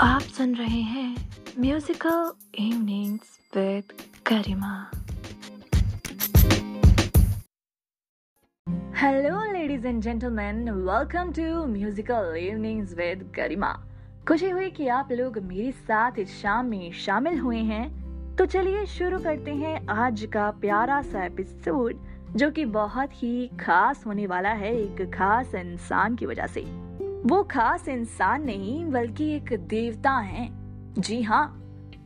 आप सुन रहे हैं musical evenings with Garima hello ladies and gentleman welcome to musical evenings with Garima खुशी हुई कि आप लोग मेरे साथ इस शाम में शामिल हुए हैं। तो चलिए शुरू करते हैं आज का प्यारा सा एपिसोड जो कि बहुत ही खास होने वाला है एक खास इंसान की वजह से। वो खास इंसान नहीं, बल्कि एक देवता हैं। जी हाँ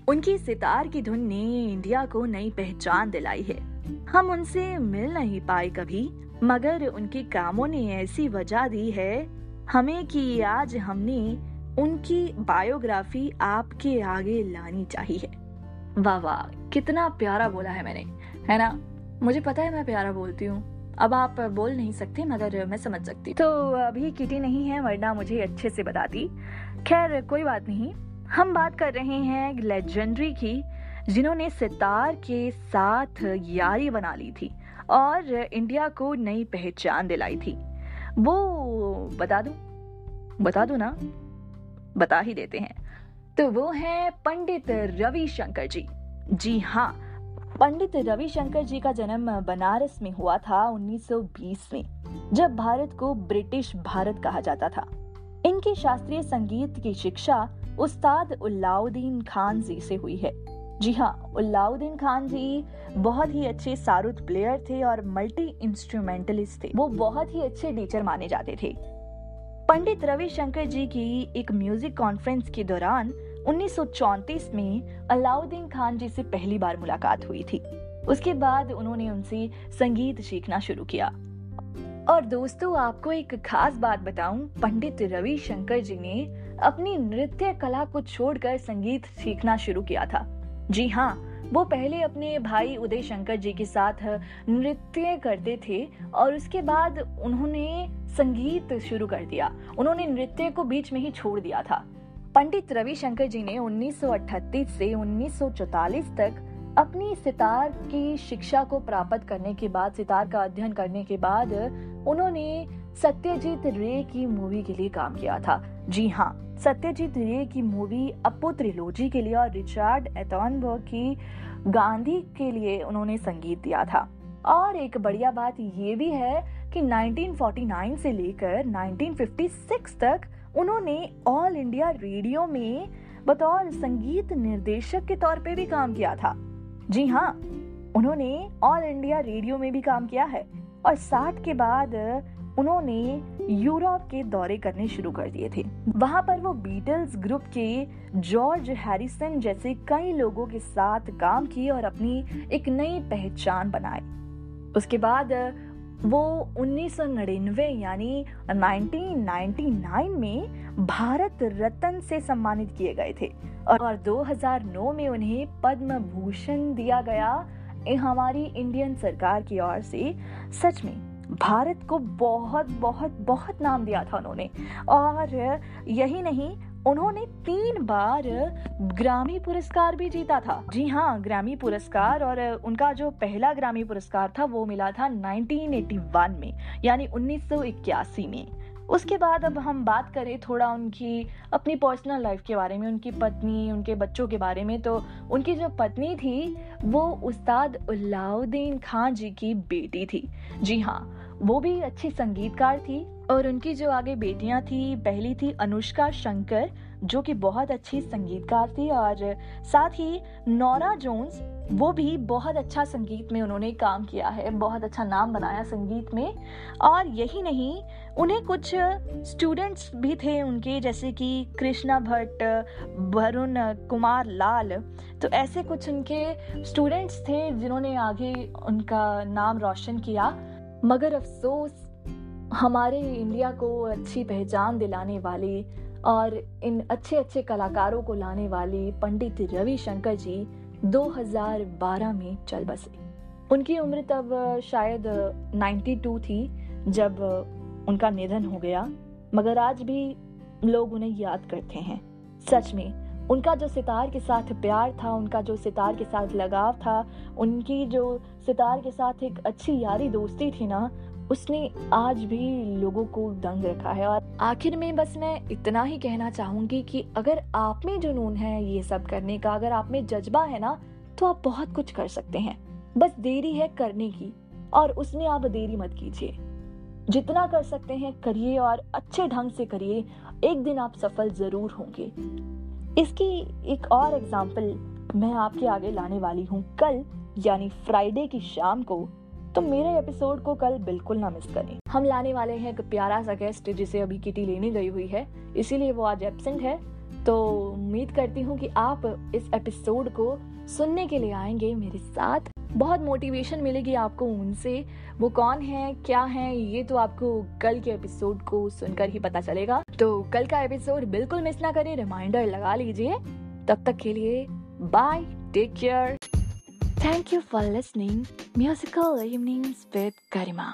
उनकी सितार की धुन ने इंडिया को नई पहचान दिलाई है। हम उनसे मिल नहीं पाए कभी, मगर उनके कामों ने ऐसी वजह दी है हमें कि आज हमने उनकी बायोग्राफी आपके आगे लानी चाहिए। वाह वाह, कितना प्यारा बोला है मैंने, है ना? मुझे पता है मैं प्यारा बोलती हूँ। अब आप बोल नहीं सकते, मगर मैं समझ सकती तो अभी किटी नहीं है, वरना मुझे अच्छे से बताती। खैर, कोई बात नहीं। हम बात कर रहे हैं लेजेंडरी की, जिन्होंने सितार के साथ यारी बना ली थी और इंडिया को नई पहचान दिलाई थी। वो बता दूँ? बता दूँ ना? बता ही देते हैं। तो वो है पंडित रविशंकर जी। जी हाँ पंडित रविशंकर जी का जन्म बनारस में हुआ था 1920 में, जब भारत को ब्रिटिश भारत कहा जाता था। इनकी शास्त्रीय संगीत की शिक्षा उस्ताद उल्लाउद्दीन खान जी से हुई है। जी हाँ उल्लाउद्दीन खान जी बहुत ही अच्छे सारुद प्लेयर थे और मल्टी इंस्ट्रूमेंटलिस्ट थे। वो बहुत ही अच्छे टीचर माने जाते थे। पंडित रविशंकर जी की एक म्यूज़िक कॉन्फ्रेंस के दौरान 1934 में अलाउद्दीन खान जी से पहली बार मुलाकात हुई थी। उसके बाद उन्होंने उनसे संगीत सीखना शुरू किया। और दोस्तों, आपको एक खास बात बताऊँ, पंडित रवि शंकर जी ने अपनी नृत्य कला को छोड़कर संगीत सीखना शुरू किया था। जी हाँ वो पहले अपने भाई उदय शंकर जी के साथ नृत्य करते थे और उसके बाद उन्होंने संगीत शुरू कर दिया। उन्होंने नृत्य को बीच में ही छोड़ दिया था। पंडित रविशंकर जी ने 1938 से 1944 तक अपनी सितार की शिक्षा को प्राप्त करने के बाद, सितार का अध्ययन करने के बाद, उन्होंने सत्यजीत रे की मूवी के लिए काम किया था। जी हाँ सत्यजीत रे की मूवी अपो त्रिलोजी के लिए और रिचार्ड एटॉनबर्ग की गांधी के लिए उन्होंने संगीत दिया था। और एक बढ़िया बात ये भी है कि 1949 से लेकर 1956 तक उन्होंने ऑल इंडिया रेडियो में बतौर संगीत निर्देशक के तौर पे भी काम किया था। जी हाँ उन्होंने ऑल इंडिया रेडियो में भी काम किया है और साठ के बाद उन्होंने यूरोप के दौरे करने शुरू कर दिए थे। वहाँ पर वो बीटल्स ग्रुप के जॉर्ज हैरिसन जैसे कई लोगों के साथ काम किए और अपनी एक नई पहचान बनाए। उसके बाद वो 1999 यानी 1999 में भारत रत्न से सम्मानित किए गए थे। और 2009 में उन्हें पद्म भूषण दिया गया। हमारी इंडियन सरकार की ओर से सच में भारत को बहुत बहुत बहुत नाम दिया था उन्होंने। और यही नहीं उन्होंने तीन बार ग्रामी पुरस्कार भी जीता था। जी हाँ ग्रामी पुरस्कार और उनका जो पहला ग्रामी पुरस्कार था, वो मिला था 1981 में, यानी 1981 में। उसके बाद अब हम बात करें थोड़ा उनकी अपनी पर्सनल लाइफ के बारे में, उनकी पत्नी, उनके बच्चों के बारे में। तो उनकी जो पत्नी थी, वो उस्ताद उल्लाउद्दीन खान जी की बेटी थी। जी हाँ वो भी अच्छी संगीतकार थी और उनकी जो आगे बेटियाँ थी, पहली थी अनुष्का शंकर, जो कि बहुत अच्छी संगीतकार थी और साथ ही नौरा जोन्स, वो भी बहुत अच्छा संगीत में उन्होंने काम किया है, बहुत अच्छा नाम बनाया संगीत में। और यही नहीं, उन्हें कुछ स्टूडेंट्स भी थे उनके, जैसे कि कृष्णा भट्ट, वरुण कुमार लाल तो ऐसे कुछ उनके स्टूडेंट्स थे जिन्होंने आगे उनका नाम रोशन किया। मगर अफसोस हमारे इंडिया को अच्छी पहचान दिलाने वाली और इन अच्छे अच्छे कलाकारों को लाने वाले पंडित रविशंकर जी 2012 में चल बसे। उनकी उम्र तब शायद 92 थी, जब उनका निधन हो गया, मगर आज भी लोग उन्हें याद करते हैं। सच में, उनका जो सितार के साथ प्यार था, उनका जो सितार के साथ लगाव था, उनकी जो सितार के साथ एक अच्छी यारी दोस्ती थी ना उसने आज भी लोगों को दंग रखा है और आखिर में बस मैं इतना ही कहना चाहूँगी कि अगर आप में जुनून है ये सब करने का, अगर आप में जज्बा है ना तो आप बहुत कुछ कर सकते हैं। बस देरी है करने की और उसमें आप देरी मत कीजिए। जितना कर सकते हैं करिए और अच्छे ढंग से करिए। एक दिन आप सफल ज़रूर होंगे। इसकी एक और एग्ज़ाम्पल मैं आपके आगे लाने वाली हूँ। कल, यानी फ्राइडे की शाम को तो मेरे एपिसोड को कल बिल्कुल ना मिस करें। हम लाने वाले हैं एक प्यारा सा गेस्ट जिसे अभी किटी लेने गई हुई है, इसीलिए वो आज एबसेंट है। तो उम्मीद करती हूँ कि आप इस एपिसोड को सुनने के लिए आएँगे मेरे साथ। बहुत मोटिवेशन मिलेगी आपको उनसे। वो कौन है, क्या है, ये तो आपको कल के एपिसोड को सुनकर ही पता चलेगा। तो कल का एपिसोड बिल्कुल मिस ना करें रिमाइंडर लगा लीजिए। तब तक के लिए bye take care thank you for listening musical evenings with Garima